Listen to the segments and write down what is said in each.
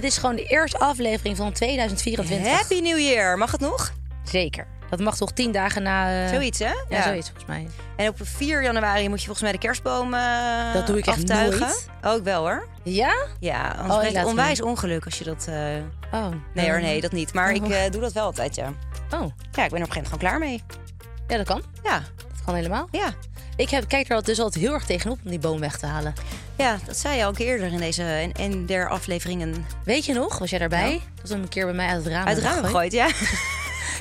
dit is gewoon de eerste aflevering van 2024. Happy New Year, mag het nog? Zeker. Dat mag toch tien dagen na... eh, Zoiets, hè? Ja, zoiets volgens mij. En op 4 januari moet je volgens mij de kerstboom eh Dat doe ik echt aftuigen. nooit. Ook wel hoor. Ja? Ja, Oh, anders krijg je onwijs ongeluk als je dat... eh, Oh. Nee hoor, nee, dat niet. Maar ik Oh. doe dat wel altijd, ja. Oh, Ja, ik ben er op een gegeven moment gewoon klaar mee. ja, dat kan. Ja, Dat kan helemaal. ja. Ik heb, kijk er dus altijd heel erg tegenop om die boom weg te halen. Ja, dat zei je al een keer eerder in deze en, en der afleveringen. Weet je nog? Was jij daarbij? Dat was een keer bij mij uit het raam. Uit het raam gegooid, ja.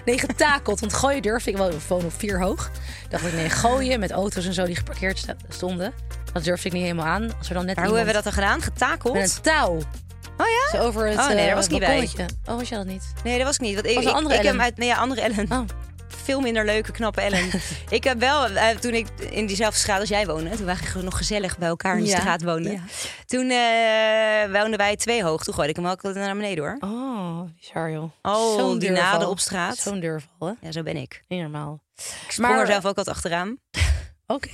Nee, getakeld. Want gooien durfde ik wel. We wonen op vier hoog. Dacht ik, nee, gooien met auto's en zo die geparkeerd stonden. Dat durfde ik niet helemaal aan. Als er dan net Maar hoe hebben we dat dan gedaan? Getakeld? Met een touw. Oh ja? Zo over het Oh, nee, daar eh, was ik niet bij. Oh, was jij dat niet? Nee, dat was ik niet. Want ik, Was een ik, andere ik heb Ellen? uit, nee, ja, andere Ellen. Oh. Veel minder leuke, knappe Ellen. ik heb wel, eh, toen ik in diezelfde straat als jij woonde, toen wij nog gezellig bij elkaar in de Ja, straat woonden. ja. Toen eh, woonden wij twee hoog. Toen gooide ik hem ook naar beneden hoor. Oh, bizar joh. Oh, Zo'n die naden op straat. Zo'n durval, hè? Ja, zo ben ik. Niet normaal. Ik sprong er zelf ook altijd achteraan. Oké.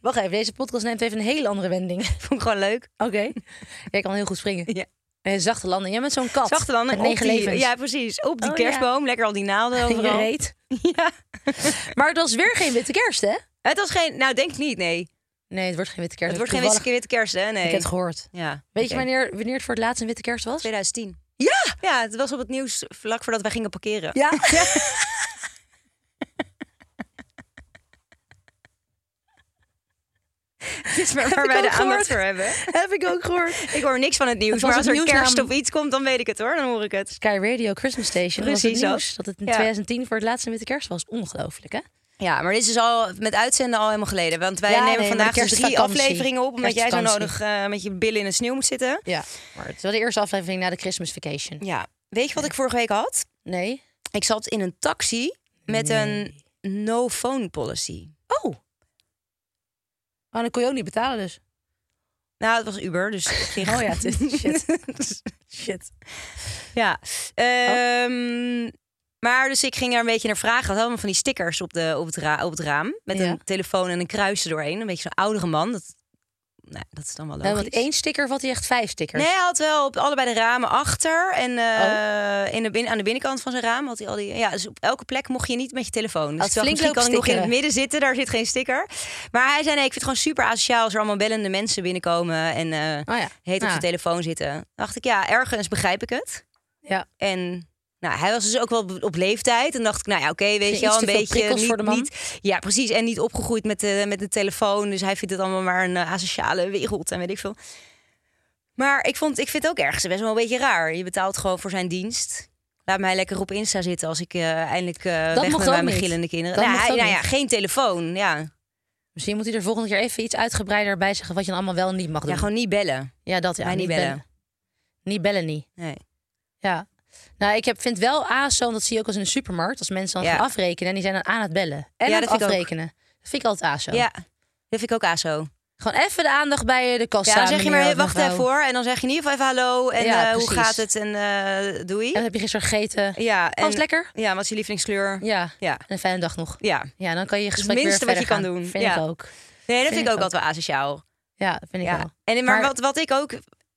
Wacht even, deze podcast neemt even een hele andere wending. Vond ik gewoon leuk. Oké. Jij kan heel goed springen. Ja. En zachte landen. Jij bent zo'n kat. Zachte dan Met negen die, levens. Ja, precies. Op die Oh, ja. kerstboom. Lekker al die naalden je overal. reet. Ja. Maar het was weer geen witte kerst, hè? Het was geen, nou denk ik niet, nee. Nee, het wordt geen witte kerst. Het wordt geen witte, witte kerst, hè? Nee. Ik heb het gehoord. Ja. Weet je wanneer, wanneer het voor het laatst een witte kerst was? 2010. Ja! Ja, het was op het nieuws vlak voordat wij gingen parkeren. Ja. is waar ik wij de ook gehoord. aandacht voor hebben. Heb ik ook gehoord. Ik hoor niks van het nieuws, Het maar als er nieuws kerst of iets komt, dan weet ik het hoor. Dan hoor ik het. Sky Radio Christmas Station. dat was Precies het nieuws dat. dat het in Ja. 2010 voor het laatst een witte kerst was. Ongelooflijk, hè? Ja, maar dit is al met uitzenden al helemaal geleden. Want wij Ja, nemen nee, vandaag de dus drie afleveringen op. Omdat jij zo nodig eh, met je billen in de sneeuw moet zitten. Ja. Maar het is wel de eerste aflevering na de Christmas vacation. Ja. Weet je wat ik vorige week had? Nee? Ik zat in een taxi met een no-phone policy. Oh. Dan kon je ook niet betalen dus. Nou, het was Uber, dus op zich... Oh ja, het is- shit. Shit. Ja. Ehm, Maar dus ik ging er een beetje naar vragen. Had allemaal van die stickers op, de, op, het, ra- op het raam. Met Ja. een telefoon en een kruis erdoorheen. Een beetje zo'n oudere man. Dat, nou, dat is dan wel Ja, logisch. want één sticker of had hij echt vijf stickers? Nee, hij had wel op allebei de ramen achter. En eh, in de bin, aan de binnenkant van zijn raam had hij al die... Ja, dus op elke plek mocht je niet met je telefoon. Dus flink misschien kan ik nog in het midden zitten. Daar zit geen sticker. Maar hij zei, nee, ik vind het gewoon super asociaal... als er allemaal bellende mensen binnenkomen... en Oh ja. heet op Ja. de telefoon zitten. dacht ik, ja, ergens begrijp ik het. Ja. En nou, hij was dus ook wel op leeftijd. En dacht ik, nou ja, oké, weet je wel, iets een beetje niet, voor de man. niet- ja, precies. En niet opgegroeid met de, met de telefoon. Dus hij vindt het allemaal maar een uh, asociale wereld en weet ik veel. Maar ik, vond, ik vind het ook ergens best wel een beetje raar. Je betaalt gewoon voor zijn dienst. Laat mij lekker op Insta zitten als ik eh, eindelijk eh weg ben bij mijn gillende kinderen. Nou, hij, nou ja, niet. geen telefoon. Ja. Misschien moet hij er volgende keer even iets uitgebreider bij zeggen... wat je dan allemaal wel niet mag doen. ja, gewoon niet bellen. Ja, dat ja. Mij niet bellen. Niet bellen, niet. Nee. Ja. Nou, ik heb, vind wel A zo, en dat zie je ook als in de supermarkt... als mensen dan Ja. gaan afrekenen en die zijn dan aan het bellen. En Ja, aan het vind afrekenen. Dat vind ik altijd A zo. Ja, dat vind ik ook ASO. Gewoon even de aandacht bij de kassa. Ja, dan zeg je maar, wacht even hoor. En dan zeg je in ieder geval even hallo. En Ja, eh, hoe gaat het? En eh doei. En heb je gisteren gegeten? Ja, en, lekker? Ja, wat is je lievelingskleur? Ja. Ja. En een fijne dag nog. Ja. Ja, dan kan je je het gesprek minste weer wat je kan doen. Vind Ja. ik ook. Nee, dat Vind vind ik ook altijd wel asociaal. Ja, dat vind ik Ja. wel. En, maar, Maar- wat, wat ik ook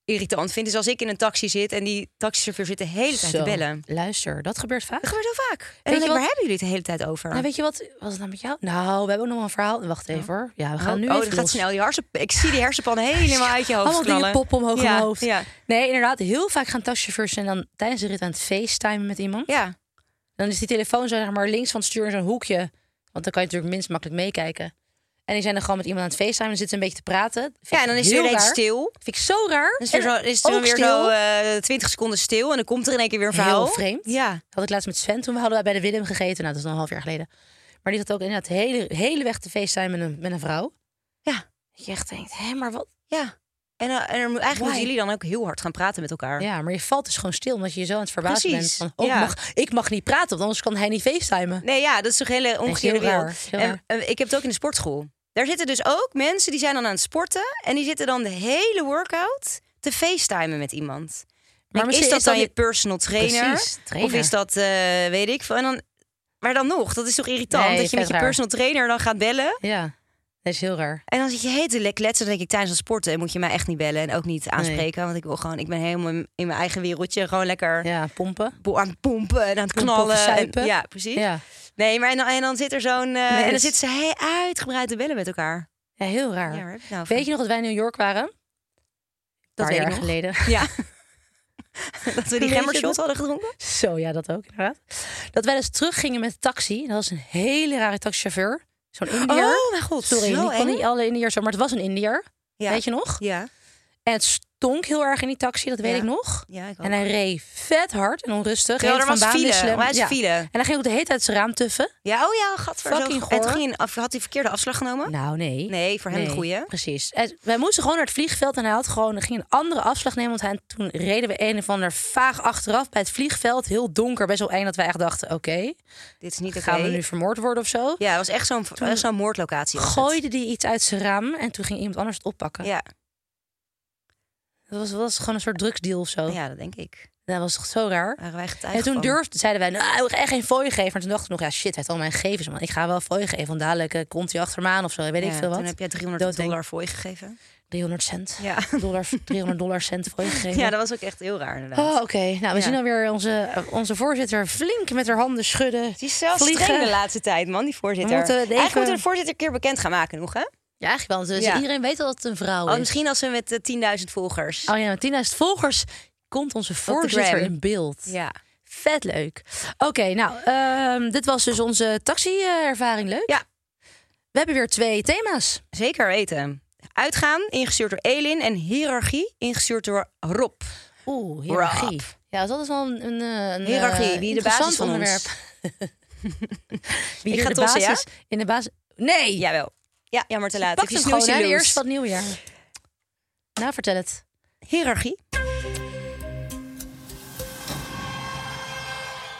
irritant vind, is als ik in een taxi zit en die taxichauffeur zit de hele tijd Zo, te bellen. Luister, dat gebeurt vaak. Dat gebeurt zo vaak. En je dan ik, wat- waar hebben jullie het de hele tijd over? Nou, weet je wat was het nou met jou? Nou, we hebben ook nog een verhaal. Wacht even hoor. Ja, we gaan oh, nu oh, even dat gaat los. snel. Die hersen, ik zie die hersenpan helemaal uit je hoofd Allemaal dingen knallen. poppen omhoog in ja, mijn hoofd. Ja, Nee, inderdaad. Heel vaak gaan taxichauffeurs zijn dan tijdens de rit aan het facetimen met iemand. ja. Dan is die telefoon zo zeg maar links van het stuur in zo'n hoekje. Want dan kan je natuurlijk minst makkelijk meekijken. En die zijn dan gewoon met iemand aan het facetimen. Dan zitten een beetje te praten. Ja, en dan is heel er ineens raar. stil. Vind ik zo raar. Dan is er, En zo, is er weer stil. zo eh 20 seconden stil en dan komt er in één keer weer een Heel verhaal. vreemd. Ja. had ik laatst met Sven. Toen hadden wij bij de Willem gegeten. Nou, dat is nog een half jaar geleden. Maar die had ook inderdaad de hele, hele weg te facetimen met een, met een vrouw. Ja. Dat je echt denkt, hé, maar wat? Ja. En, eh, en er, moet- eigenlijk moeten jullie dan ook heel hard gaan praten met elkaar. Ja, maar je valt dus gewoon stil omdat je je zo aan het verbazen Precies, bent. Van, oh, ja. mag, ik mag niet praten, want anders kan hij niet facetimen. Nee, ja, dat is toch een hele heel wereld. heel En, eh, ik heb het ook in de sportschool. Daar zitten dus ook mensen die zijn dan aan het sporten en die zitten dan de hele workout te facetimen met iemand. Maar is dat dan je personal trainer? Precies, trainer. Of is dat, eh, weet ik veel. En dan, maar dan nog, dat is toch irritant Nee, dat je met je personal trainer dan gaat bellen. Ja, dat is heel raar. En dan zit je heet te kletsen. Dan denk ik tijdens het sporten moet je mij echt niet bellen en ook niet aanspreken. Want ik wil gewoon, ik ben helemaal in mijn eigen wereldje. Gewoon lekker Ja, pompen. aan het pompen en aan het knallen. En, ja, precies. Ja. Nee, maar en dan, en dan zit er zo'n. eh, Nee, en dan zitten ze heel uitgebreid te bellen met elkaar. ja, heel raar. Ja, je nou? Weet je nog dat wij in New York waren? Dat jaar geleden. Ja. dat we die dat? hadden gedronken? Zo, ja, dat ook inderdaad. Dat wij dus teruggingen met de taxi. Dat was een hele rare taxichauffeur. Zo'n Indiër. Oh, mijn god. Sorry, van eng. niet alle Indiërs, zo, maar het was een Indiër. Ja. Weet je nog? Ja. En het stonk heel erg in die taxi, dat weet Ja. ik nog. Ja, ik. En hij reed vet hard en onrustig. Ja, er van was baan file. wisselen. Waar is Ja. file? En hij ging ook de hele tijd zijn raam tuffen. Ja, oh ja, gadver. Fucking zo. Ging, af- had hij verkeerde afslag genomen? Nou, nee. Nee, voor hem Nee, een goeie. Precies. En wij moesten gewoon naar het vliegveld en hij had gewoon, ging een andere afslag nemen. Want hij, toen reden we een of ander vaag achteraf bij het vliegveld. Heel donker, best wel eng dat wij echt dachten, oké, Dit is niet oké. gaan we nu vermoord worden of zo? Ja, het was echt zo'n zo'n moordlocatie. Gooide die iets uit zijn raam en toen ging iemand anders het oppakken. Ja, Dat was, was gewoon een soort drugsdeal of zo. ja, dat denk ik. Dat was toch zo raar? Waren wij getuigen En toen durfde, zeiden wij, nou, wil echt geen fooi geven. Maar toen dachten we nog, ja shit, hij heeft al mijn gegevens, man. Ik ga wel fooi geven, want dadelijk eh, komt hij achter me aan of zo. Weet ik veel wat. Toen heb jij 300 Doodeng. dollar voor je gegeven. 300 cent. Ja. Dollar, 300 dollar cent fooi gegeven. Ja, dat was ook echt heel raar inderdaad. Oh, oké. Nou, we Ja. zien alweer onze, onze voorzitter flink met haar handen schudden. Die is zelfs vliegen. streng de laatste tijd, man, die voorzitter. We moeten even- Eigenlijk moeten we de voorzitter een keer bekend gaan maken nog, hè? Ja, eigenlijk wel. Dus Ja. iedereen weet al dat het een vrouw Oh, is. misschien als we met eh, 10.000 volgers. Oh ja, met 10.000 volgers komt onze voorzitter in beeld. Ja. Vet leuk. Oké, nou, ehm, dit was dus onze taxi-ervaring. Leuk. Ja. We hebben weer twee thema's. Zeker weten. Uitgaan, ingestuurd door Elin. En hiërarchie, ingestuurd door Rob. Oeh, hiërarchie. Rob. Ja, dat is wel een, een, eh, een Hiërarchie, eh, wie de basis van onderwerp. Wie Ik hier ga de tossen, ja? basis in de basis. Nee, Jawel. Ja, jammer te laat. pak hem snooze, gewoon hè, eerst van het nieuwjaar. Nou, vertel het. Hiërarchie.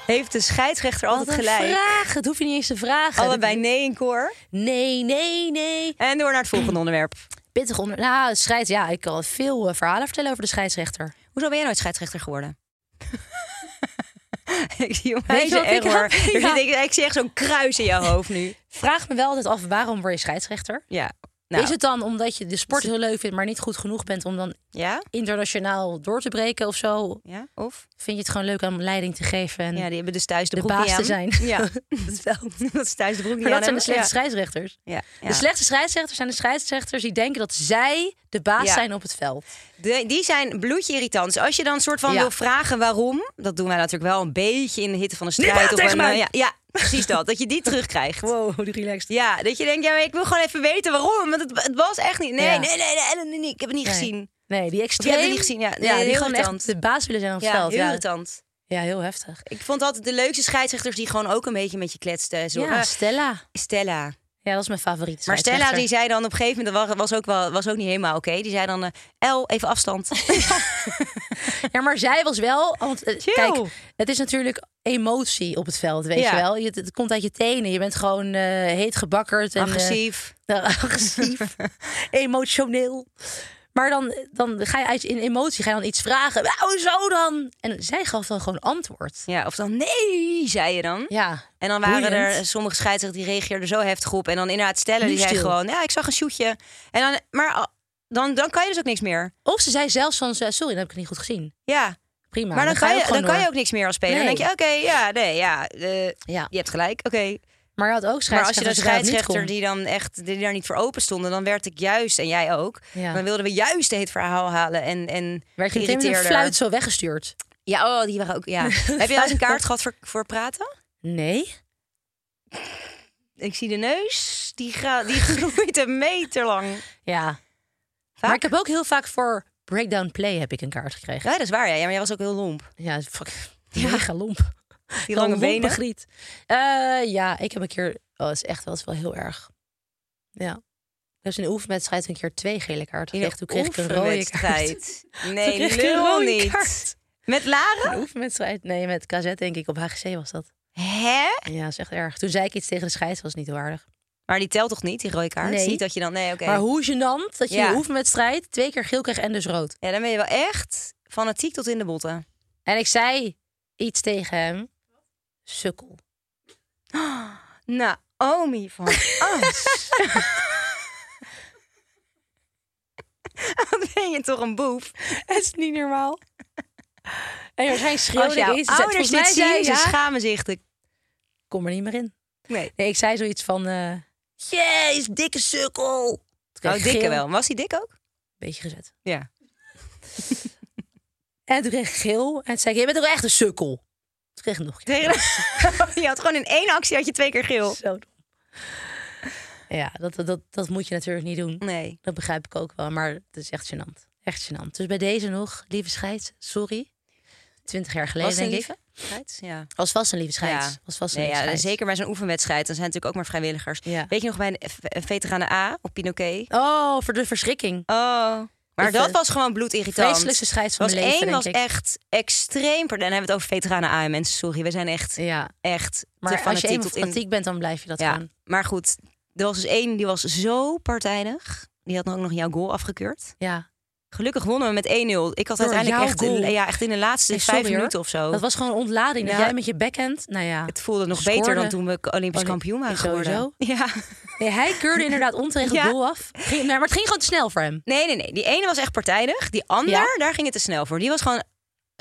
Heeft de scheidsrechter altijd Wat een gelijk? vraag. Het hoef je niet eens te vragen. Allebei nee in koor. Nee, nee, nee. En door naar het volgende onderwerp. Pittig onder. Nou, scheids. Ja, ik kan veel eh, verhalen vertellen over de scheidsrechter. Hoezo ben jij nooit scheidsrechter geworden? ik zie je Weet je ik Ja. zie echt zo'n kruis in jouw hoofd nu. Vraag me wel altijd af waarom word je scheidsrechter? Ja. Nou, Is het dan omdat je de sport heel leuk vindt, maar niet goed genoeg bent om dan Ja? internationaal door te breken of zo? Ja? Of? Vind je het gewoon leuk om leiding te geven en Ja, die hebben dus thuis de, de baas te zijn? Ja. dat is wel. dat is thuis de broek Maar dat zijn de slechte scheidsrechters. Ja. Ja. De slechte scheidsrechters zijn de scheidsrechters die denken dat zij de baas Ja. zijn op het veld. De- die zijn bloedje irritant. Dus als je dan een soort van Ja. wil vragen waarom, dat doen wij natuurlijk wel een beetje in de hitte van de strijd. of een, eh, ja, ja, precies dat. Dat je die terugkrijgt. Wow, die relaxed. Ja, dat je denkt, ja, maar ik wil gewoon even weten waarom. Want het, het was echt niet. Nee, Ja. nee, nee, nee, nee, nee, nee, ik heb het niet Nee. gezien. Nee, die extreem. niet gezien. Ja, nee, ja, die gewoon irritant. echt de baas willen zijn op het Ja, veld. heel Ja. irritant. ja, heel heftig. Ik vond altijd de leukste scheidsrechters die gewoon ook een beetje met je kletsten. Zo, Ja, eh, Stella. Stella. Ja, dat is mijn favoriete Maar Stella die zei dan op een gegeven moment, dat was, was ook, wel, was ook niet helemaal oké. Die zei dan, eh El, even afstand. Ja, maar zij was wel. Want, eh, kijk, het is natuurlijk emotie op het veld, weet Ja. je wel. Je, het komt uit je tenen. Je bent gewoon heet gebakkerd. En, Agressief. agressief. emotioneel. Maar dan, dan ga je in emotie ga je dan iets vragen. Nou, zo dan. En zij gaf dan gewoon antwoord. Ja, of dan nee, zei je dan. Ja. En dan waren Boeiend. er sommige scheidsrechters die reageerden zo heftig op. En dan inderdaad stellen, die zei gewoon, ja, ik zag een shootje. En dan, maar dan, dan kan je dus ook niks meer. Of ze zei zelfs van, sorry, dat heb ik het niet goed gezien. Ja, Prima. maar dan, kan, je, dan kan je ook niks meer als speler. Nee. Dan denk je, oké, ja, nee, ja, eh, Ja, je hebt gelijk, oké. Maar je had ook Maar als je de scheidsrechter die dan echt die daar niet voor open stonden, dan werd ik juist, en jij ook, Ja. dan wilden we juist het verhaal halen en, en werd je meteen met een fluit zo weggestuurd. Ja, oh, die waren ook, ja. Heb je wel eens een kaart gehad voor, voor praten? Nee. Ik zie de neus, die, gaat, die groeit een meter lang. Ja. Maar ik heb ook heel vaak voor breakdown play heb ik een kaart gekregen. Ja, dat is waar, ja. ja maar jij was ook heel lomp. Ja, fuck. Mega lomp. Die lange benen. griet. Eh, ja, ik heb een keer... Oh, dat is echt wel, is wel heel erg. Ja. Heb in de oefenwedstrijd een keer twee gele kaarten gekregen. Toen kreeg ik een rode kaart. Nee, kreeg ik een rode niet. kaart. Met Lara? Een oefenwedstrijd? Nee, met KZ denk ik. Op HGC was dat. Hè? Ja, dat is echt erg. Toen zei ik iets tegen de scheids, was niet heel aardig. Maar die telt toch niet, die rode kaart? Nee. Niet dat je dan... Nee, oké. Maar hoe gênant dat je in Ja. de oefenwedstrijd twee keer geel kreeg en dus rood. Ja, dan ben je wel echt fanatiek tot in de botten. En ik zei iets tegen hem. Sukkel. Naomi van As. Wat ben je toch een boef? Het is niet normaal. En schreeuwde ik jouw iets. ouders dit zien, ze schamen zich. De... kom er niet meer in. Nee. Nee, ik zei zoiets van... eh Jeez, dikke sukkel. Oh, ik dikke geel. wel. Was die dik ook? Beetje gezet. Ja. En toen kreeg ik geel. En toen zei ik, je bent toch echt een sukkel? Kreeg ik nog een keer. Tegen... je had gewoon in één actie had je twee keer geel. Zo dom. Ja, dat, dat, dat moet je natuurlijk niet doen. Nee. Dat begrijp ik ook wel, maar het is echt gênant. Echt gênant. Dus bij deze nog, lieve scheids, sorry. Twintig jaar geleden, denk ik. lieve? Scheids? Ja. Was vast een lieve scheids. Ja. Was vast een Nee, lieve ja, scheids. zeker bij zo'n oefenwedstrijd. Dan zijn natuurlijk ook maar vrijwilligers. Ja. Weet je nog bij een veteranen A op Pinoquet? Oh, voor de verschrikking. Oh. Maar dat was gewoon bloedirritant. Vreselijkste scheids van was mijn leven, één was ik. echt extreem. En dan hebben we het over veteranen A en mensen. Sorry, we zijn echt, Ja, echt maar te als je fanatiek eenmaal in. bent, dan blijf je dat Ja, gewoon. maar goed. Er was dus één die was zo partijdig. Die had dan ook nog jouw goal afgekeurd. Ja, Gelukkig wonnen we met 1-0. Ik had Door uiteindelijk echt, goal? ja, echt in de laatste Nee, vijf hoor. minuten of zo. dat was gewoon een ontlading. Dat Ja. jij met je backhand, nou ja. Het voelde nog Scoorde. beter dan toen we Olympisch Olymp- kampioen waren geworden. Ja. Nee, hij keurde inderdaad onterecht Ja. het goal af. Ging, maar het ging gewoon te snel voor hem. Nee, nee, nee. Die ene was echt partijdig. Die ander, Ja? daar ging het te snel voor. Die was gewoon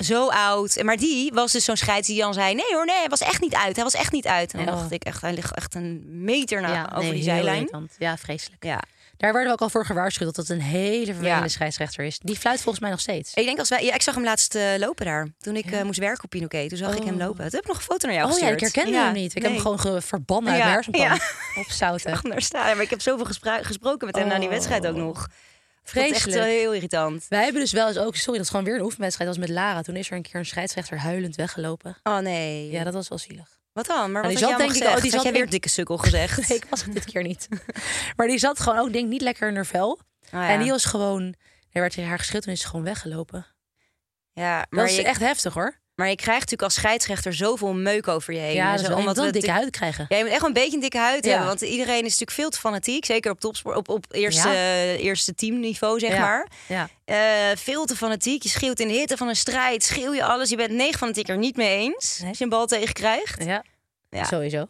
zo oud. Maar die was dus zo'n scheids die dan zei... nee hoor, nee, hij was echt niet uit. Hij was echt niet uit. En dan Oh. dacht ik echt, hij ligt echt een meter na, ja, over nee, die zijlijn. Ja, vreselijk. Ja. Daar werden we ook al voor gewaarschuwd dat het een hele vervelende Ja. scheidsrechter is. Die fluit volgens mij nog steeds. Ik denk als wij... Ja, ik zag hem laatst eh, lopen daar. Toen ik eh, moest werken op Pinoquet. Toen zag ik hem Oh. lopen. Toen heb ik nog een foto naar jou Oh ja, gestuurd. ik herkende hem niet. Ik heb hem gewoon ge- verbannen uit mijn hersenpan. Op zouten. Daar staan. Maar ik heb zoveel gesproken met hem na die Oh. wedstrijd ook nog. Ik het echt Vreselijk. eh, heel irritant. Wij hebben dus wel eens ook... Sorry, dat is gewoon weer een oefenwedstrijd. Was met Lara. Toen is er een keer een scheidsrechter huilend weggelopen. Oh nee. Ja, dat was wel zielig. Wat dan? Maar die wat zat had jij denk ik- oh, die zat weer dikke sukkel gezegd? Nee, ik was het dit keer niet. Maar die zat gewoon ook, denk ik, niet lekker in haar vel. Oh, ja. En die was gewoon... Er werd tegen haar geschud en is ze gewoon weggelopen. Ja, Dat maar is je, echt heftig, hoor. Maar je krijgt natuurlijk als scheidsrechter zoveel meuk over je heen. Ja, zo, wel, omdat we dikke het- huid krijgen. Ja, je moet echt wel een beetje een dikke huid Ja. hebben. Want iedereen is natuurlijk veel te fanatiek. Zeker op topsport, op, op eerste, eerste teamniveau, zeg Ja. maar. Ja. Eh, veel te fanatiek. Je schreeuwt in de hitte van een strijd. Schreeuw je alles. Je bent 9 van de 10 keer niet mee eens. Nee. Als je een bal tegen krijgt. Ja, Ja. sowieso.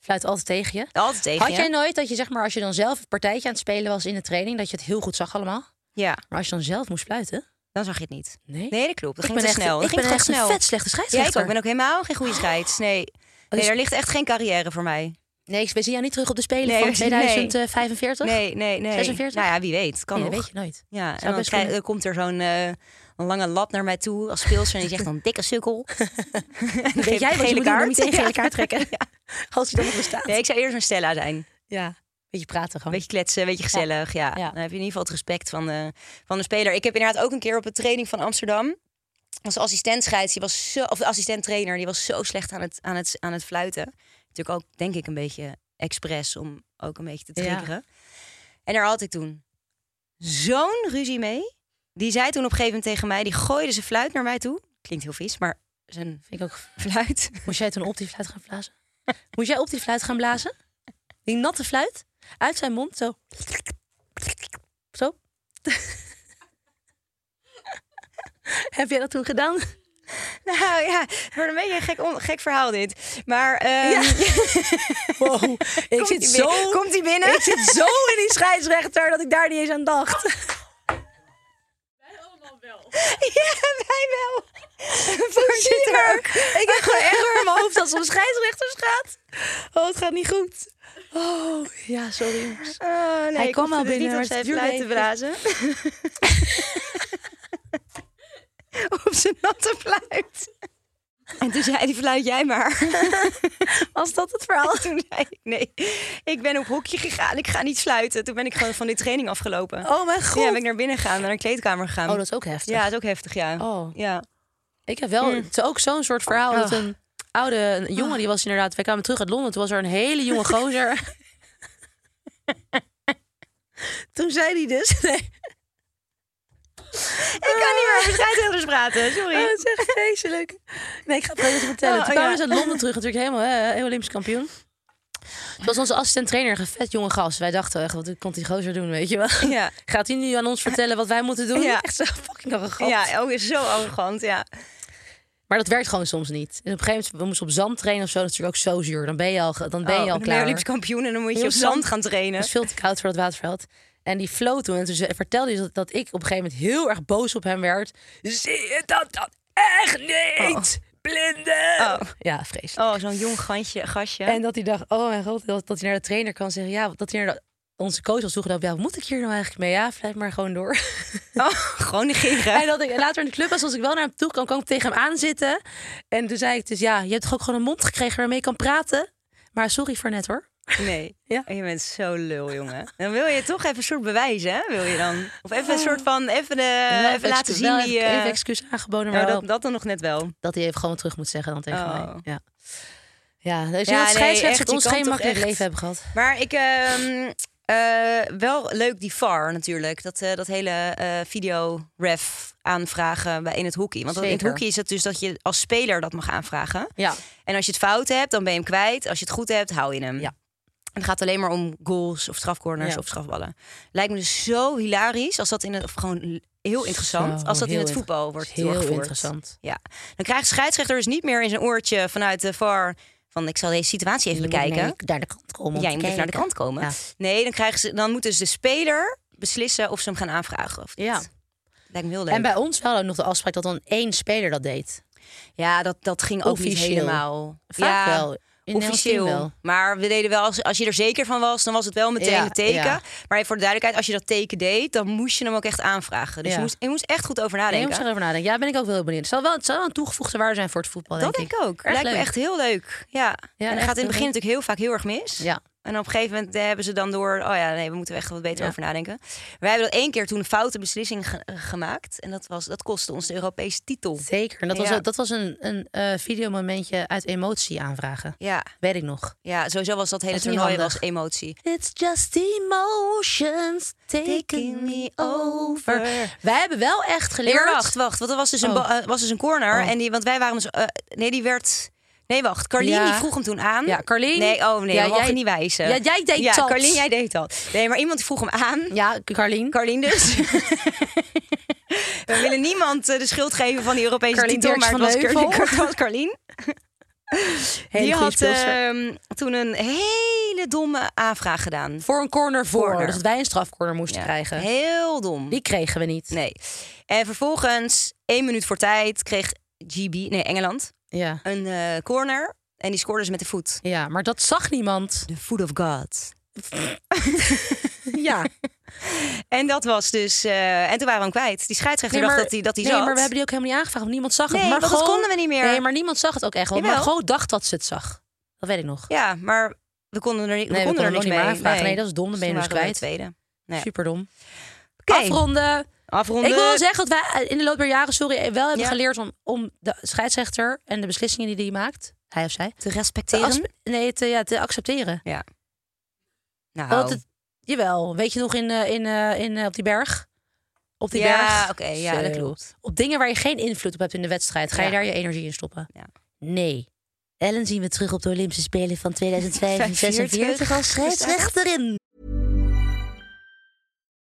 Fluit altijd tegen je. Altijd tegen Had je. jij nooit dat je, zeg maar, als je dan zelf een partijtje aan het spelen was in de training, dat je het heel goed zag allemaal? Ja, Maar als je dan zelf moest fluiten? Dan zag je het niet. Nee. Nee, dat klopt. Dat ik ging te echt, snel. Dat ik ging ben echt snel. een vet slechte Ja, ik scheidsrechter. ook. Ik ben ook helemaal geen goede scheids. Nee. Nee, Dus- er ligt echt geen carrière voor mij. Nee, ik zie jou niet terug op de Spelen Nee, van nee. 2045. Nee, nee, nee. 46? Nou ja, wie weet. Kan Nee, dat weet je nooit. Ja, en dan, krijg- komt er zo'n eh, lange lap naar mij toe als speelster. En die zegt dan dikke sukkel. Dan jij wat je moet doen, kaart trekken. Als hij dan nog bestaat. Nee, ik zou eerst een Stella zijn. Ja, beetje praten gewoon. beetje kletsen, een beetje gezellig. Ja. Ja. Dan heb je in ieder geval het respect van de, van de speler. Ik heb inderdaad ook een keer op een training van Amsterdam... als assistent scheids, die was zo, of de assistent trainer... die was zo slecht aan het, aan het, aan het fluiten. Natuurlijk ook, denk ik, een beetje expres... om ook een beetje te Ja. triggeren. En daar had ik toen zo'n ruzie mee. Die zei toen op een gegeven moment tegen mij... die gooide zijn fluit naar mij toe. Klinkt heel vies, maar zijn Vind ik ook. fluit... Moest jij toen op die fluit gaan blazen? Moest jij op die fluit gaan blazen? Die natte fluit? Uit zijn mond, zo. Zo. Heb jij dat toen gedaan? Nou ja, het wordt een beetje een gek, on- gek verhaal dit. Maar ehm, Ja. Wow, ik Komt zit zo... binnen- Komt hij binnen? Ik zit zo in die scheidsrechter dat ik daar niet eens aan dacht. Ja, wij wel. Voorzitter. Ik heb gewoon echt door in mijn hoofd dat het om scheidsrechters gaat. Oh, het gaat niet goed. Oh, ja, sorry. Oh, nee, Hij kwam al binnen, maar het duurde te even. blazen. op zijn natte fluit. En toen zei hij, fluit jij maar. Was dat het verhaal? Toen zei ik, nee, ik ben op hokje gegaan. Ik ga niet fluiten. Toen ben ik gewoon van die training afgelopen. Oh mijn god. Ja, ben ik naar binnen gegaan, naar een kleedkamer gegaan. Oh, dat is ook heftig. Ja, dat is ook heftig, ja. Oh. Ja. Ik heb wel, het is ook zo'n soort verhaal dat Oh. een oude een jongen, die was inderdaad, wij kwamen terug uit Londen, toen was er een hele jonge gozer. toen zei hij dus, nee, Ik kan niet meer over scheidsrechters praten, sorry. oh, het is echt vreselijk. Nee, ik ga het even vertellen. Oh, toen kwamen ja. ze uit Londen terug, natuurlijk helemaal eh, heel Olympisch kampioen. Toen was onze assistent trainer een vet jonge gast. Wij dachten echt, wat komt die gozer doen, weet je wel? Ja. Gaat hij nu aan ons vertellen wat wij moeten doen? Ja. Echt zo fucking arrogant. Ja, ook is zo arrogant, ja. Maar dat werkt gewoon soms niet. En op een gegeven moment, we moesten op zand trainen of zo. Dat is natuurlijk ook zo zuur. Dan ben je al, dan ben je Oh, al dan ben klaar. Olympisch kampioen en dan moet je op zand zand. gaan trainen. Het was veel te koud voor het waterveld. En die floot toen. En toen vertelde hij dat, dat ik op een gegeven moment heel erg boos op hem werd. Zie je dat dan echt niet? Blinde! Oh. Ja, vreselijk. Oh, zo'n jong gantje, gastje. En dat hij dacht, oh mijn god, dat, dat hij naar de trainer kan zeggen. Ja, dat hij naar de- onze coach was toegelopen. Ja, wat moet ik hier nou eigenlijk mee? Ja, blijf maar gewoon door. Oh, gewoon negeren. En dat ik later in de club was, als ik wel naar hem toe kwam, kwam ik tegen hem aanzitten. En toen zei ik dus, ja, je hebt toch ook gewoon een mond gekregen waarmee je kan praten? Maar sorry voor net hoor. Nee. Ja. Je bent zo lul, jongen. Dan wil je toch even een soort bewijzen, hè? Wil je dan? Of even een soort van, even, de, Wel even laten zien wel wie... even, eh, even excuus aangeboden, nou, maar wel dat, dat dan nog net wel. dat hij even gewoon terug moet zeggen dan tegen Oh. mij. Ja, ja dus Ja, nee, echt, ons geen makkelijk leven hebben gehad. Maar ik... ehm, eh, wel leuk die VAR natuurlijk. Dat, eh, dat hele eh video-ref aanvragen bij in het hockey. Want in het hockey is het dus dat je als speler dat mag aanvragen. Ja, En als je het fout hebt, dan ben je hem kwijt. Als je het goed hebt, hou je hem. Ja. En het gaat alleen maar om goals of strafcorners Ja. of strafballen. Lijkt me dus zo hilarisch als dat in het of gewoon heel interessant Zo, als dat in het voetbal wordt heel doorgevoerd. interessant. Ja. Dan krijgt scheidsrechter dus niet meer in zijn oortje vanuit de VAR van ik zal deze situatie even bekijken. naar de kant komen. te moet even naar de kant komen. Ja. Nee, dan krijgen ze dan moet dus de speler beslissen of ze hem gaan aanvragen of niet. Ja. Lijkt me heel leuk. En bij ons wel nog de afspraak dat dan één speler dat deed. ja, dat, dat ging ook niet helemaal. Vaak ja, wel. In officieel. Maar we deden wel, als, als je er zeker van was, dan was het wel meteen Ja, teken. ja. Maar voor de duidelijkheid, als je dat teken deed, dan moest je hem ook echt aanvragen. Dus Ja. je, moest, je moest echt goed over Nee, je nadenken. moet erover nadenken. Ja, ben ik ook wel heel benieuwd. Het zal wel, het zal wel een toegevoegde waarde zijn voor het voetbal, dat denk denk ik ook. Erg Lijkt me echt heel leuk. Ja. en echt gaat in het begin leuk. natuurlijk heel vaak heel erg mis. Ja. En op een gegeven moment hebben ze dan door, oh ja, nee, we moeten er echt wat beter Ja. over nadenken. Wij hebben dat één keer toen een foute beslissing ge- eh, gemaakt. En dat, was, dat kostte ons de Europese titel. Zeker. En dat was, Ja. dat was een, een eh, videomomentje uit emotie aanvragen. Ja, Weet ik nog. ja sowieso was dat hele Dat toernooi was emotie. It's just emotions taking me over. Wij hebben wel echt geleerd. maar wacht, wacht. Want er was dus een, Oh. eh, was dus een corner. Oh. En die, want wij waren dus... nee, die werd... Nee, wacht. Carlien Ja. die vroeg hem toen aan. Ja, Carlien. Nee, oh nee, Ja, jij- niet wijzen. Ja, jij deed Ja, dat. Carlien, jij deed dat. Nee, maar iemand die vroeg hem aan. Ja, Carlien. Carlien dus. we willen niemand eh, de schuld geven van die Europese Carlien titel, maar het was, Carlien, was Carlien. Hele die had ehm, toen een hele domme aanvraag gedaan. voor een corner voor. Corner. Dus dat wij een strafcorner moesten Ja, krijgen. Heel dom. Die kregen we niet. Nee. En vervolgens, één minuut voor tijd, kreeg GB, nee, Engeland, Ja. een eh, corner. En die scoorde ze met de voet. ja, maar dat zag niemand. The foot of God. Ja. En dat was dus... eh, en toen waren we hem kwijt. Die scheidsrechter Nee, dacht maar- dat hij dat hij nee, zat. maar we hebben die ook helemaal niet aangevraagd. want Niemand zag het. Nee, maar dat konden we niet meer. Nee, maar niemand zag het ook echt. Want Jawel. Margot dacht dat ze het zag. Dat weet ik nog. Ja, maar we konden er, niet- we nee, we konden er konden nog niet mee. meer aanvragen. Nee. dat is dom. Dan ben je dus kwijt. tweede. Nee. Superdom. Oké, Afronden. Afronden. Ik wil wel zeggen dat wij in de loop der jaren, sorry, wel hebben Ja. geleerd om, om de scheidsrechter en de beslissingen die hij maakt, hij of zij, te te, respecteren. nee, te, ja, te accepteren. Nou, Want het, jawel, weet je nog in, eh, in, eh, in, eh, op die berg? Op die ja, berg? oké, ja, dat klopt. Op dingen waar je geen invloed op hebt in de wedstrijd, ga je Ja. daar je energie in stoppen? Ja. Nee. Ellen zien we terug op de Olympische Spelen van 2046 46 als scheidsrechterin.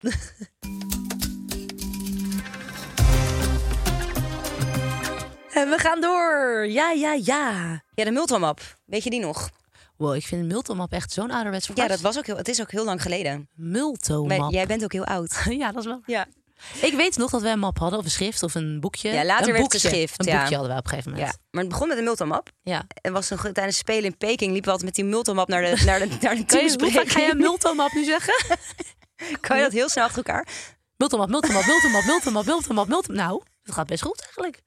En we gaan door. Ja, ja, ja. Ja, de Multomap. Weet je die nog? Wow, ik vind Multomap echt zo'n ouderwets Ja, woord. dat was ook heel, het is ook heel lang geleden. Maar Multomap. jij bent ook heel oud. Ja, dat is wel. Ja. Ik weet nog dat wij een map hadden, of een schrift, of een boekje. Ja, later een werd het een schrift, Een ja. boekje hadden wij op een gegeven ja. moment. Maar het begon met een Multomap. Ja. En was een, tijdens spelen in Peking liepen we altijd met die Multomap naar de, naar de, naar de hoe vaak ga je. Multomap nu zeggen? Kan je dat heel snel achter elkaar? Multomap, Multomap, Multomap, Multomap, Multomap, Multomap. Nou, dat gaat best goed eigenlijk.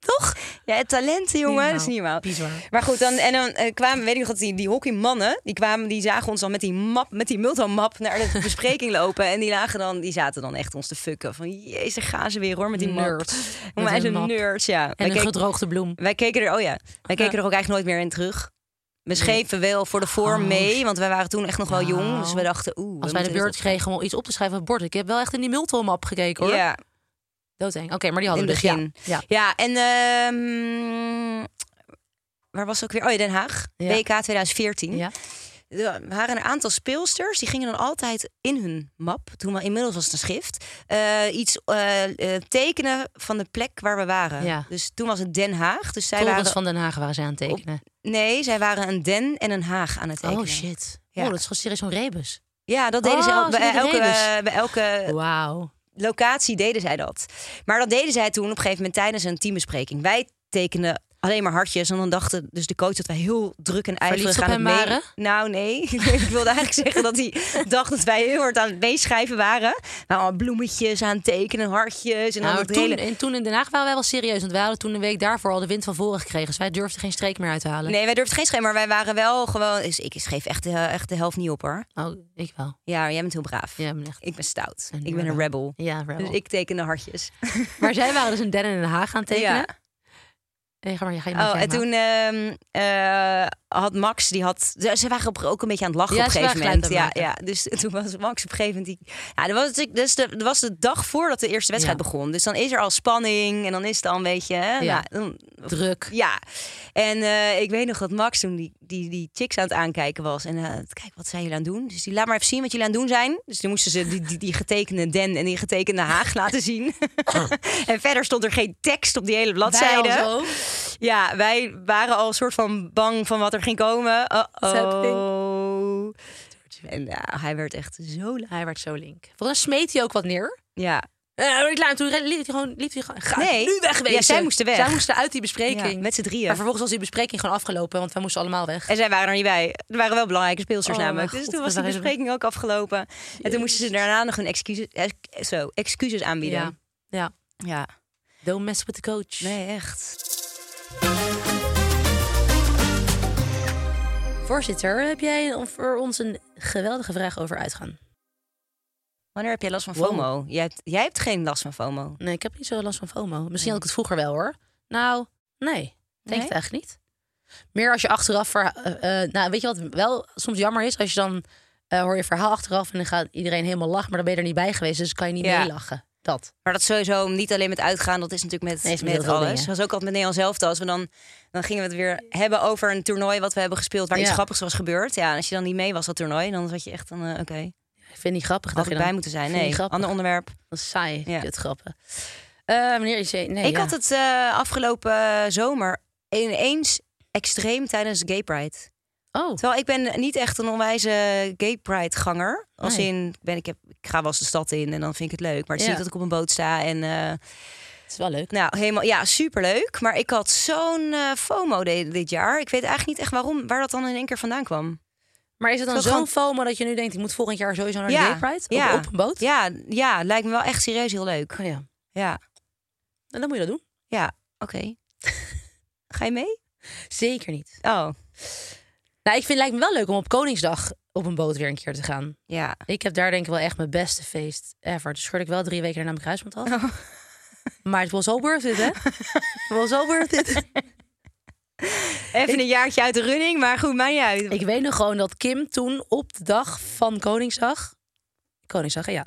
Toch? Ja, het talenten, jongen. Dat is niet normaal. Bizar. Maar goed, dan, en dan eh, kwamen, weet ik nog dat die, die hockeymannen, die kwamen, die zagen ons dan met die map, met die multomap naar de bespreking lopen. En die lagen dan, die zaten dan echt ons te fucken. Van, jezus, gaan ze weer hoor, met die Nerds. map. Met Maar map. nerds, ja. En wij, een keken, gedroogde bloem. wij keken er, oh ja, wij keken er ook eigenlijk nooit meer in terug. We schreven wel voor de vorm Oh, mee, want wij waren toen echt nog wel jong. Nou. Dus we dachten, oeh. Als wij de beurt kregen om iets op te schrijven op het bord. Ik heb wel echt in die Multomap gekeken hoor. Ja, Doodeng. Oké, maar die hadden we dus. begin. Ja. Ja, en ehm, waar was het ook weer? Oh ja, Den Haag. WK 2014. Ja. Er waren een aantal speelsters die gingen dan altijd in hun map, toen wel inmiddels was het een schrift, eh, iets eh, tekenen van de plek waar we waren. Ja. Dus toen was het Den Haag. Dus zij waren, van Den Haag waren ze aan het tekenen. nee, zij waren een Den en een Haag aan het tekenen. Oh shit. Ja. Oh, dat is gewoon serieus zo'n rebus. Ja, dat deden ze Oh, el- bij, elke, bij elke Wauw. locatie deden zij dat. Maar dat deden zij toen op een gegeven moment tijdens een teambespreking. Wij tekenden alleen maar hartjes. En dan dachten dus de coach dat wij heel druk en ijverig aan het waren? Nou, nee. ik wilde eigenlijk zeggen dat hij dacht dat wij heel hard aan het meeschrijven waren. Nou, bloemetjes aan tekenen, hartjes. En dan Nou, dat toen, hele... en toen in Den Haag waren wij wel serieus. Want wij hadden toen een week daarvoor al de wind van voren gekregen. Dus wij durfden geen streek meer uit te halen. Nee, wij durfden geen schrijven, maar wij waren wel gewoon... Dus ik schreef echt de, echt de helft niet op, hoor. Oh, ik wel. Ja, jij bent heel braaf. Ja, ik ben echt... Ik ben stout. Een ik ben een rebel. Ja, rebel. Dus ik tekende hartjes. Maar zij waren dus in Den en Den Haag aan tekenen. Ja. Nee, ga maar, je ga je Oh, en toen ehm, eh, had Max, die had... Ze waren ook een beetje aan het lachen Ja, op een gegeven moment. Ja, ja, dus toen was Max op een gegeven moment... Die, ja, dat was, natuurlijk- dus de, dat was de dag voordat de eerste wedstrijd Ja. begon. Dus dan is er al spanning en dan is het al een beetje... Hè, Ja. nou, dan- Druk. ja, en eh, ik weet nog dat Max toen die, die, die chicks aan het aankijken was. En eh, kijk, wat zijn jullie aan het doen? Dus die laat maar even zien wat jullie aan het doen zijn. Dus toen moesten ze die, die, die getekende Den en die getekende Haag laten zien. en verder stond er geen tekst op die hele bladzijde. Ja, wij waren al een soort van bang van wat er ging komen. Uh-oh. En ja, hij werd echt zo lui. Hij werd zo link. Volgens mij smeet hij ook wat neer. Ja. Eh, ik laat- toen liep hij gewoon, liep hij gewoon ga Nee. nu wegwezen. Ja, zij moesten weg. Zij moesten uit die bespreking. Ja, met z'n drieën. Maar vervolgens was die bespreking gewoon afgelopen, want wij moesten allemaal weg. En zij waren er niet bij. Er waren wel belangrijke speelsters Oh, namelijk. Dus toen was waren bespreking ook afgelopen. En toen moesten ze daarna nog hun excuses, eh, zo, excuses aanbieden. Ja. ja. ja. Don't mess with the coach. Nee, echt. Voorzitter, heb jij voor ons een geweldige vraag over uitgaan? Wanneer heb jij last van Wow. FOMO? Jij hebt, jij hebt geen last van FOMO. Nee, ik heb niet zo last van FOMO. Misschien had ik het vroeger wel hoor. Nou, nee. Denk Nee? het eigenlijk niet. Meer als je achteraf... Eh, eh, nou, weet je wat wel soms jammer is? Als je dan eh, hoor je verhaal achteraf en dan gaat iedereen helemaal lachen, maar dan ben je er niet bij geweest, dus kan je niet Ja. meelachen. Dat. Maar dat sowieso niet alleen met uitgaan, dat is natuurlijk met, Nee, is met alles. dingen. Dat was ook altijd met Nederland zelf. Als we dan, dan gingen we het weer hebben over een toernooi wat we hebben gespeeld, waar iets grappigs was gebeurd. Ja, en als je dan niet mee was dat toernooi, dan zat je echt dan, eh, oké, Ik vind het niet grappig. ik je bij dan. moeten zijn. Nee, ander onderwerp. Dat is saai, Ja. kut grappen. Eh meneer nee, ik ja. had het eh, afgelopen zomer ineens extreem tijdens Gay Pride. Oh, Terwijl ik ben niet echt een onwijze Gay Pride ganger. Als Nee. in, ben, ik, heb, ik ga wel eens de stad in en dan vind ik het leuk. Maar het is Ja. niet dat ik op een boot sta en... het is wel leuk. Nou, helemaal, ja, superleuk. Maar ik had zo'n eh, FOMO dit, dit jaar. Ik weet eigenlijk niet echt waarom, waar dat dan in één keer vandaan kwam. Maar is het dan zo'n gewoon- FOMO dat je nu denkt, ik moet volgend jaar sowieso naar de Gay Pride? Op- ja. Op, een boot? Ja, ja, lijkt me wel echt serieus heel leuk. Oh, ja. Ja, En dan moet je dat doen. ja, oké. Ga je mee? Zeker niet. Oh, Nou, ik vind het lijkt me wel leuk om op Koningsdag op een boot weer een keer te gaan. ja. Ik heb daar denk ik wel echt mijn beste feest ever. Dus schud ik wel drie weken daarna mijn kruisband af. Oh. Maar het was all worth it, hè? Het was all worth it. Even een jaartje uit de running, maar goed, niet uit. Ik weet nog gewoon dat Kim toen op de dag van Koningsdag... Koningsdag, ja.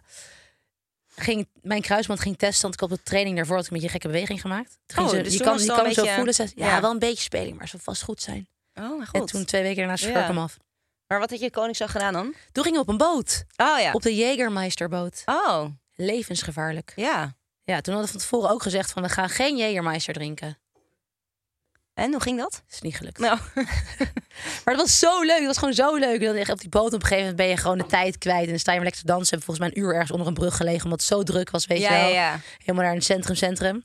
Ging, mijn kruisband ging testen, want ik had op de training daarvoor had ik een beetje gekke beweging gemaakt. Toen Oh, ze, dus je kan, je kan zo beetje- voelen. Ze, ja, ja. wel een beetje speling, maar ze vast goed zijn. Oh, mijn En god. toen twee weken daarna sprak Ja. hem af. Maar wat had je Koningsdag gedaan dan? Toen gingen we op een boot. Oh ja. Op de Jägermeisterboot. Oh, Levensgevaarlijk. ja. Ja, toen hadden we van tevoren ook gezegd van we gaan geen Jägermeister drinken. En hoe ging dat? Dat is niet gelukt. Nou, Maar het was zo leuk. Het was gewoon zo leuk. Dan op die boot op een gegeven moment ben je gewoon de tijd kwijt. En dan sta je maar lekker te dansen. Hebben volgens mij een uur ergens onder een brug gelegen. Omdat het zo druk was, weet ja, je wel. ja, ja. Helemaal naar een centrum, centrum.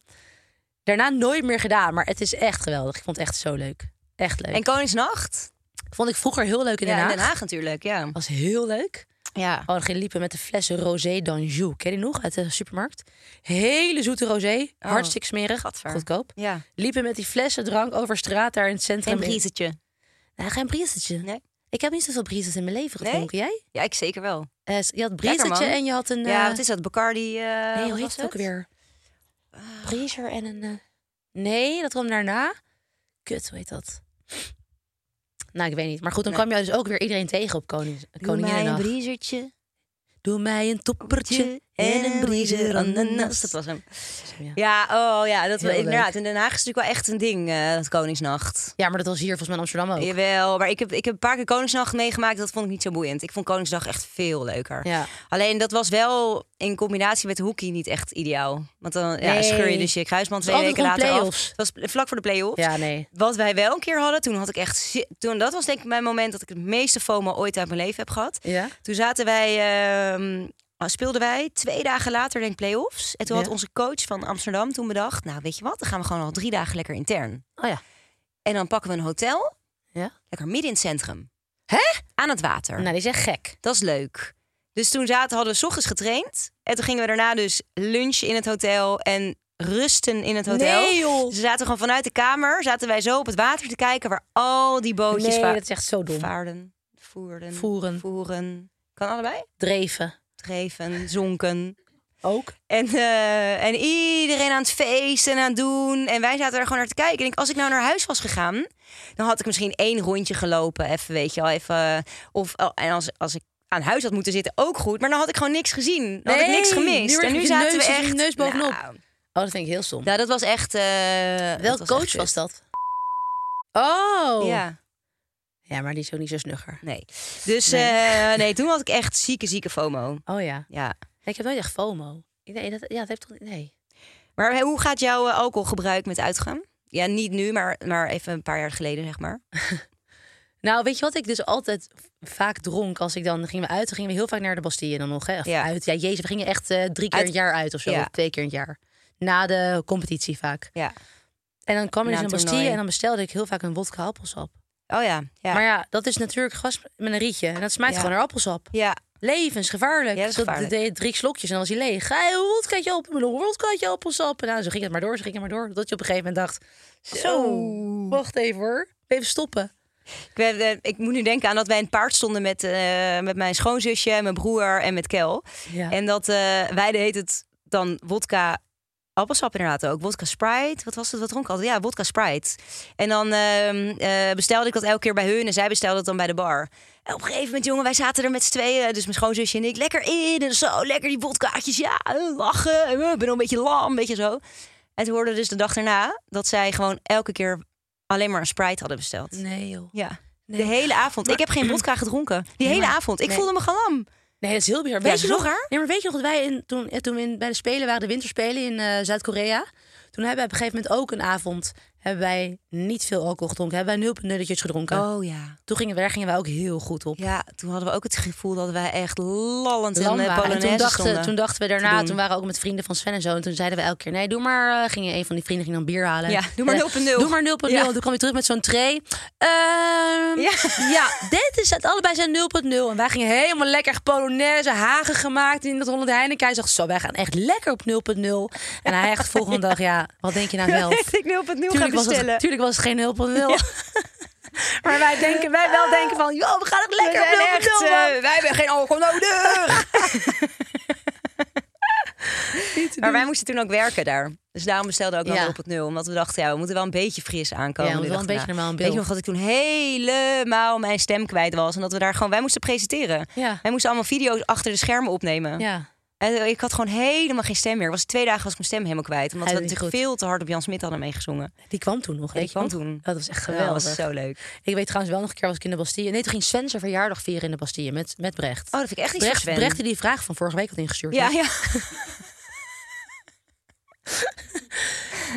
Daarna nooit meer gedaan. Maar het is echt geweldig. Ik vond het echt zo leuk. Echt leuk. En Koningsnacht? Vond ik vroeger heel leuk in Den ja, Haag. in Den Haag natuurlijk, ja. Was heel leuk. Ja. Oh, ging liepen met de flessen rosé d'Anjou. Ken je nog uit de supermarkt? Hele zoete rosé. Hartstikke smerig. Oh, gadver. Goedkoop. Ja. Liepen met die flessen drank over straat daar in het centrum. Geen briezetje. Nou, geen briezetje. Nee. Ik heb niet zoveel briezes in mijn leven Nee? gedronken. Jij? Ja, ik zeker wel. Eh, je had briezetje man. en je had een... ja, eh, wat is dat? Bacardi? eh Nee, hoe heet het ook weer? Breezer en een... Nee, dat kwam daarna. Kut, hoe heet dat? Nou, ik weet niet. Maar goed, dan Nee. kwam je dus ook weer iedereen tegen op Konings Doe mij een briezertje. Doe mij een toppertje en een briezer ananas. Dat was hem. Ja. Ja, oh ja, dat inderdaad. In Den Haag is het natuurlijk wel echt een ding, eh dat Koningsnacht. Ja, maar dat was hier volgens mij in Amsterdam ook. Jawel, maar ik heb, ik heb een paar keer Koningsnacht meegemaakt. Dat vond ik niet zo boeiend. Ik vond Koningsdag echt veel leuker. Ja. Alleen dat was wel in combinatie met de hockey niet echt ideaal. Want dan ja, scheur je dus je kruisband twee weken later af. Het was vlak voor de play-offs. Ja, nee. Wat wij wel een keer hadden, toen had ik echt... Toen, dat was denk ik mijn moment dat ik het meeste FOMO ooit uit mijn leven heb gehad. Ja? Toen zaten wij, ehm, speelden wij twee dagen later denk ik play-offs. En toen Ja. had onze coach van Amsterdam toen bedacht... nou, weet je wat, dan gaan we gewoon al drie dagen lekker intern. Oh ja. En dan pakken we een hotel, Ja? lekker midden in het centrum. Hè? Aan het water. Nou, die is echt gek. Dat is leuk. Dus toen zaten, hadden we 's ochtends getraind. En toen gingen we daarna dus lunchen in het hotel en rusten in het hotel. Nee, joh. We zaten gewoon vanuit de kamer, zaten wij zo op het water te kijken waar al die bootjes Nee, dat is echt zo dom. vaarden, voerden, Voeren. voeren. Kan allebei? Dreven. Dreven, zonken. Ook? En, eh, en iedereen aan het feesten en aan het doen. En wij zaten er gewoon naar te kijken. En ik, als ik nou naar huis was gegaan, dan had ik misschien één rondje gelopen. Even, weet je wel, even. Of, oh, en als, als ik aan huis had moeten zitten, ook goed. Maar dan had ik gewoon niks gezien. Dan had ik niks nu gemist. werd en nu zaten neus- we echt... neus bovenop. Nou, Oh, dat vind ik heel stom. ja, dat was echt... eh, Welk was coach echt was dat? Oh. Ja, Ja, maar die is ook niet zo snugger. nee. Dus Nee. nee. nee, toen had ik echt zieke, zieke FOMO. Oh ja. Ja. Ik heb nooit echt FOMO. Nee, dat, ja, dat heeft toch... Nee. Maar hè, hoe gaat jouw eh, alcoholgebruik met uitgaan? Ja, niet nu, maar, maar even een paar jaar geleden, zeg maar. Nou, weet je wat ik dus altijd vaak dronk als ik dan gingen we uit, dan gingen we heel vaak naar de Bastille dan nog, hè? Of Ja. uit. Ja, jezus, we gingen echt eh, drie keer Uit- het jaar uit of zo, Ja. of twee keer het jaar. Na de competitie vaak. Ja. En dan kwam je Na dus in de een Bastille en dan bestelde ik heel vaak een wodka appelsap. Oh ja, ja. Maar ja, dat is natuurlijk gas met een rietje. En dat smaakt Ja. gewoon naar appelsap. ja. Levensgevaarlijk. Ja, dat gevaarlijk. deed drie slokjes en dan was hij leeg. Ga je een wodkaatje op, een wodkaatje appelsap. En nou, zo ging het maar door, zo ging het maar door. Dat je op een gegeven moment dacht, zo, wacht even hoor. Even stoppen. Ik, ben, eh, ik moet nu denken aan dat wij in het paard stonden met, eh, met mijn schoonzusje, mijn broer en met Kel. Ja. En dat eh, wij deed het dan wodka appelsap inderdaad ook. Wodka Sprite. Wat was het? Wat dronk ik altijd? Ja, wodka Sprite. En dan ehm, eh, bestelde ik dat elke keer bij hun en zij bestelde het dan bij de bar. En op een gegeven moment, jongen, wij zaten er met z'n tweeën, dus mijn schoonzusje en ik, lekker in. En zo, lekker die wodkaatjes, ja, eh, lachen. En, eh, Ik ben nog een beetje lam, een beetje zo. En toen hoorde dus de dag daarna dat zij gewoon elke keer alleen maar een Sprite hadden besteld. Nee joh. Ja. Nee. De hele avond. Ik heb geen vodka gedronken. Die hele maar- avond. Ik nee. voelde me gewoon lam. Nee, dat is heel bizar. Ja, Weet je nog? raar. Nee, maar weet je nog dat wij in, toen, eh, toen we in, bij de Spelen waren, de winterspelen in eh, Zuid-Korea. Toen hebben wij op een gegeven moment ook een avond hebben wij niet veel alcohol gedronken. Hebben wij nul nulletjes gedronken. Oh ja. Toen gingen we, daar gingen wij ook heel goed op. Ja, toen hadden we ook het gevoel dat wij echt lallend Lam in de. En toen Polonaise dachten, stonden. toen dachten we daarna, toen waren we ook met vrienden van Sven en zo. En toen zeiden we elke keer, nee, doe maar. eh, gingen een van die vrienden ging dan bier halen. Ja, doe maar Eh, 0.0. Doe maar 0.0. Ja. Toen kwam je terug met zo'n tray. Ehm, Ja. ja. dit is het. Allebei zijn 0.0. En wij gingen helemaal lekker Polonaise, hagen gemaakt in dat Holland Heineken. Hij zegt, zo, wij gaan echt lekker op 0.0. En hij echt de volgende dag, ja, wat denk je nou zelf? Dat ik 0.0 ga Tuurlijk was, bestellen. het, tuurlijk was het geen 0.0. maar wij, denken, wij wel denken van, joh, we gaan het lekker We zijn op 0.0. echt, eh, wij hebben geen alcohol nodig. Maar wij moesten toen ook werken daar. Dus daarom bestelden we ook Ja. op het nul. Omdat we dachten, ja, we moeten wel een beetje fris aankomen. Ja, we wel een beetje normaal in Weet je nog dat ik toen helemaal mijn stem kwijt was. En dat we daar gewoon... Wij moesten presenteren. Ja. Wij moesten allemaal video's achter de schermen opnemen. Ja. En ik had gewoon helemaal geen stem meer. Was twee dagen was ik mijn stem helemaal kwijt. Omdat we natuurlijk veel te hard op Jan Smit hadden meegezongen. Die kwam toen nog, Ja, die kwam nog? toen. Dat was echt Ja, geweldig. dat was zo leuk. Ik weet trouwens wel nog een keer was ik in de Bastille. Nee, toen ging Sven zijn verjaardag vieren in de Bastille met, met Brecht. Oh, dat vind ik echt niet Brecht, zo Sven. Brecht die die vraag van vorige week had ingestuurd. Ja, ja.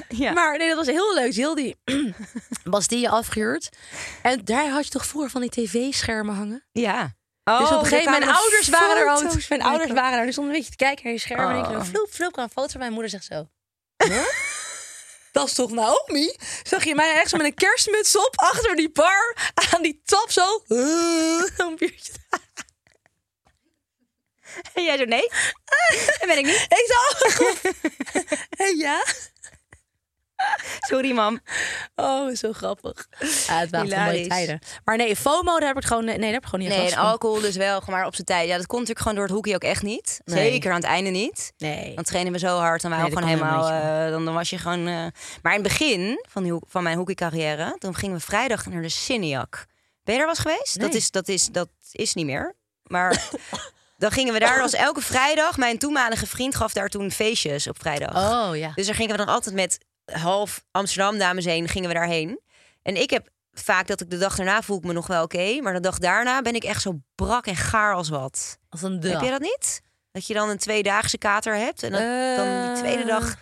ja. Maar nee, dat was heel leuk. Heel die Bastille afgehuurd. En daar had je toch voor van die tv-schermen hangen? ja. Dus op Oh, een gegeven moment, mijn ouders waren er ook. Mijn ouders waren er. Die stonden een beetje te kijken naar je scherm. En ik Oh. kreeg vloep, vloep, kwam een foto van mijn moeder zegt zo. Huh? Dat is toch Naomi? Zag je mij echt zo met een kerstmuts op achter die bar aan die tap zo. Een biertje. En jij zo, nee? Dat ben ik niet. Ik zo. Hey, ja. Sorry, mam. Oh, zo grappig. Ja, het waren gewoon mooie tijden. Maar nee, FOMO, daar heb ik gewoon, nee, daar heb ik gewoon niet Nee, en alcohol dus wel, maar op zijn tijd. Ja, dat kon natuurlijk gewoon door het hoekje ook echt niet. Nee. Zeker aan het einde niet. Nee. Dan trainen we zo hard, dan waren we Nee, gewoon helemaal... helemaal eh, dan, dan was je gewoon... eh, Maar in het begin van, die, van mijn hockeycarrière... toen gingen we vrijdag naar de Cineac. Ben je daar eens geweest? Dat, is, dat, is, dat is niet meer. Maar dan gingen we daar... Was elke vrijdag. Mijn toenmalige vriend gaf daar toen feestjes op vrijdag. Oh ja. Dus daar gingen we dan altijd met half Amsterdam dames heen, gingen we daarheen. En ik heb vaak dat ik de dag daarna voel ik me nog wel oké, maar de dag daarna ben ik echt zo brak en gaar als wat. Als een Heb je dat niet? Dat je dan een tweedaagse kater hebt en dat, dan die tweede dag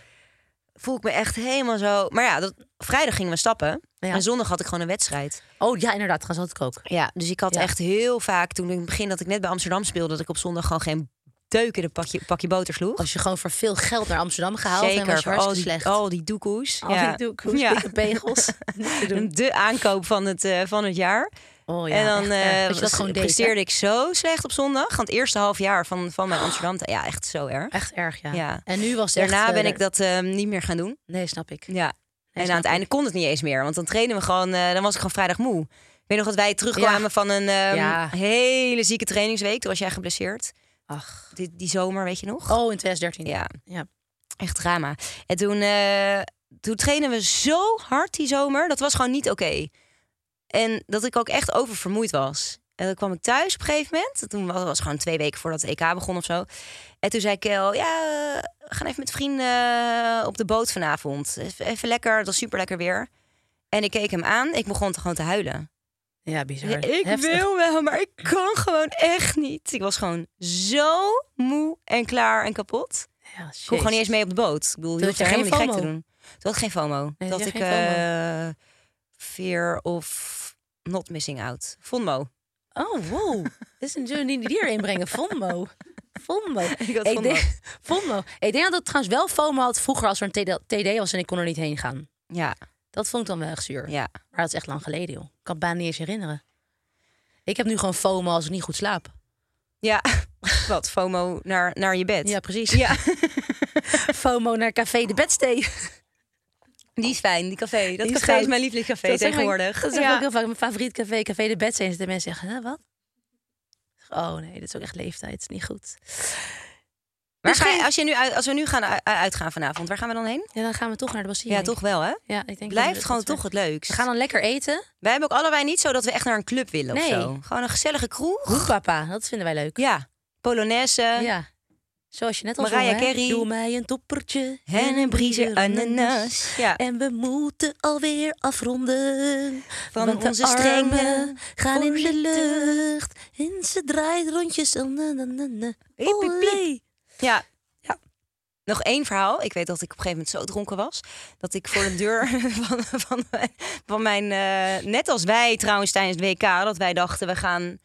voel ik me echt helemaal zo. Maar ja, dat, vrijdag gingen we stappen Ja. en zondag had ik gewoon een wedstrijd. Oh ja, inderdaad. Gaan ze altijd ook. Ja, dus ik had Ja. echt heel vaak toen in het begin dat ik net bij Amsterdam speelde, dat ik op zondag gewoon geen deuk in een pakje, pakje boter sloeg. Als je gewoon voor veel geld naar Amsterdam gehaald en Zeker, was je hartstikke die, slecht. al die doekoes. Al die doekoes, dikke pegels. De aankoop van het, eh, van het jaar. Oh ja, en dan echt eh, dat je dat gewoon presteerde ik zo slecht op zondag. Gewoon het eerste half jaar van, van mijn Amsterdam. Ja, echt zo erg. Echt erg, ja. Ja. En nu was Daarna echt, ben eh, ik dat eh, niet meer gaan doen. Nee, snap ik. Ja. en aan het einde kon het niet eens meer. Want dan trainen we gewoon... eh, dan was ik gewoon vrijdag moe. Ik weet nog dat wij terugkwamen Ja. van een ehm, Ja. hele zieke trainingsweek. Toen was jij geblesseerd. Ach. Die, die zomer, weet je nog? Oh, in 2013. Ja, Ja. echt drama. En toen, eh, toen trainen we zo hard die zomer. Dat was gewoon niet oké. En dat ik ook echt oververmoeid was. En dan kwam ik thuis op een gegeven moment. Toen was was gewoon twee weken voordat het EK begon of zo. En toen zei Kel, ja, we gaan even met vrienden eh, op de boot vanavond. Even, even lekker, het was super lekker weer. En ik keek hem aan. Ik begon gewoon te huilen. Ja, bizar. Ik Heftig. wil wel, maar ik kan gewoon echt niet. Ik was gewoon zo moe en klaar en kapot. Ja, Ik kon gewoon niet eens mee op de boot. Ik bedoel, je hoeft er geen gek te FOMO? doen. Toen had geen FOMO. Nee, dat ik eh fear of not missing out. FOMO. Oh, wow. Dit is een we die die erin brengen. FOMO. FOMO. Ik had FOMO. Ik denk dat het trouwens wel FOMO had vroeger als er een TD was en ik kon er niet heen gaan. Ja, Dat vond ik dan wel echt zuur. ja. Maar dat is echt lang geleden, joh. Ik kan het bijna niet eens herinneren. Ik heb nu gewoon FOMO als ik niet goed slaap. Ja, wat? FOMO naar, naar je bed? Ja, precies. Ja, FOMO naar Café de Bedstee. die is fijn, die café. Dat Die is café is mijn lievelingscafé Dat zeg ik- tegenwoordig. Dat is ja. ook heel vaak mijn favoriet café. Café de Bedstee. En zitten mensen zeggen, hè, wat? Oh nee, dit is ook echt leeftijd. Niet goed. Waar ga je, geen- als, je nu als we nu gaan uitgaan vanavond, waar gaan we dan heen? Ja, dan gaan we toch naar de Bastille. Ja, toch wel, hè? Ja, ik denk Blijft gewoon toch het leukst. We gaan dan lekker eten. Wij hebben ook allebei niet zo dat we echt naar een club willen Nee. of zo. Gewoon een gezellige kroeg. Hoepapa, dat vinden wij leuk. Ja, Polonaise. Ja. Zoals je net al Mariah hè? Carey. Doe mij een toppertje En een briezer ananas. Ja. En we moeten alweer afronden. Van want onze strenge armen gaan in de lucht. En ze draait rondjes. Oh, Ja. Ja. Nog één verhaal. Ik weet dat ik op een gegeven moment zo dronken was. Dat ik voor de deur van, van mijn... Van mijn eh, net als wij trouwens tijdens het WK. Dat wij dachten we gaan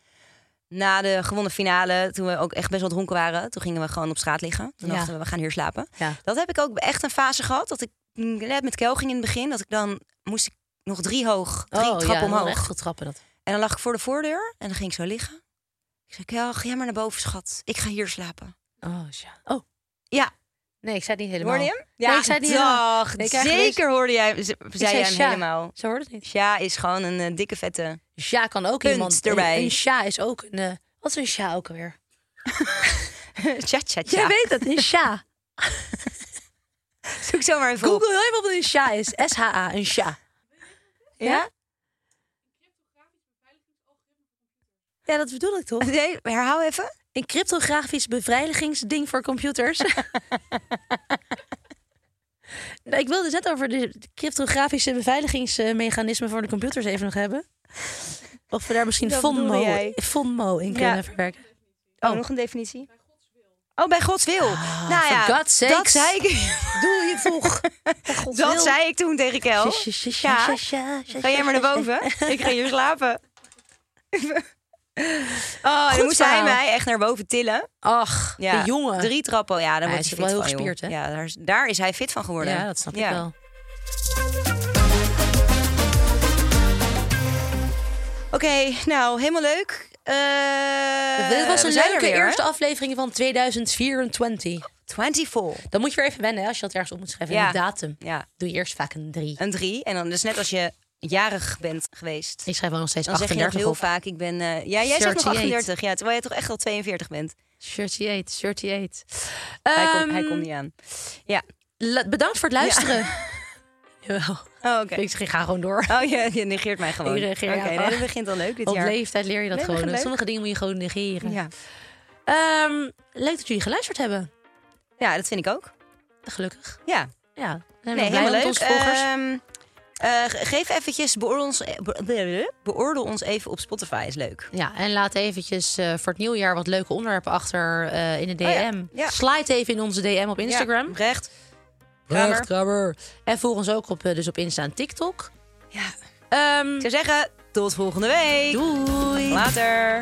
na de gewonnen finale. Toen we ook echt best wel dronken waren. Toen gingen we gewoon op straat liggen. Toen Ja. dachten we we gaan hier slapen. Ja. Dat heb ik ook echt een fase gehad. Dat ik net met Kel ging in het begin. Dat ik dan moest ik nog drie hoog. Drie Oh, trappen ja, omhoog. Trappen dat. En dan lag ik voor de voordeur. En dan ging ik zo liggen. Ik zei Kel ga jij maar naar boven schat. Ik ga hier slapen. Oh, ja. Oh. Ja, Nee, ik zei het niet helemaal. Hoorde je hem? Nee, ik zei het niet helemaal. dag. Nee, Zeker hoorde jij, zei jij hem Sja. helemaal. Zo hoorde het niet. Sja is gewoon een eh, dikke vette. Sja kan ook iemand. erbij. Een, een sja is ook een. eh, wat is een sja ook alweer? Tja, tja, tja. Jij weet het, een sja. Zoek zo maar even op. Google heel even wat een sha is. S-H-A, een sha. Ja? Ja, dat bedoel ik toch? Nee, herhaal even. Een cryptografisch beveiligingsding voor computers. nou, ik wilde het net over de cryptografische beveiligingsmechanismen voor de computers even nog hebben. Of we daar misschien jij. FONMO in Ja. kunnen verwerken. Oh, nog een definitie? Oh, bij Gods wil. nou for ja, dat zei ik, Doe je toch? dat zei ik toen tegen Kel. Ja. Ga jij maar naar boven? Ik ga hier slapen. Oh, Goed dan moest hij mij echt naar boven tillen. Ach, Ja, de jongen. Drie trappen. Ja, daar Hij wordt hij wel fit heel van, gespierd, hè? Ja, daar is, daar is hij fit van geworden. Ja, dat snap Ja. ik wel. Oké, nou, helemaal leuk. Eh, Dit was een leuke weer, eerste aflevering van 2024. 24. Dan moet je weer even wennen hè, als je dat ergens op moet schrijven. Ja. Datum. Ja, Doe je eerst vaak een 3. een drie. En dan dus net als je jarig bent geweest. Ik schrijf wel nog steeds Dan zeg je nog 38 heel op. vaak, ik ben... eh, ja, jij zegt nog 38. 38. Ja, terwijl je toch echt al 42 bent. 38, 38. Hij, komt, Ehm, hij komt niet aan. Ja. la- Bedankt voor het luisteren. Jawel. Oh, oké. Ik ga gewoon door. Oh, je, je negeert mij gewoon. Ik reageer, Oké, ja. nee, dat begint al leuk dit Op jaar. leeftijd leer je dat Nee, gewoon. Sommige dingen moet je gewoon negeren. Ja. Ehm, leuk dat jullie geluisterd hebben. ja, dat vind ik ook. Gelukkig. Ja, Ja, zijn nee, helemaal leuk. onze volgers. Ehm, eh, ge- geef eventjes, beoordeel ons, eh, be- beoordeel ons even op Spotify, is leuk. Ja, en laat eventjes eh, voor het nieuwjaar wat leuke onderwerpen achter eh, in de DM. Oh ja, ja. Slide even in onze DM op Instagram. Ja, recht. Recht, Kramer. En volg ons ook op, dus op Insta en TikTok. Ja. Ehm, Ik zou zeggen, tot volgende week. doei. Later.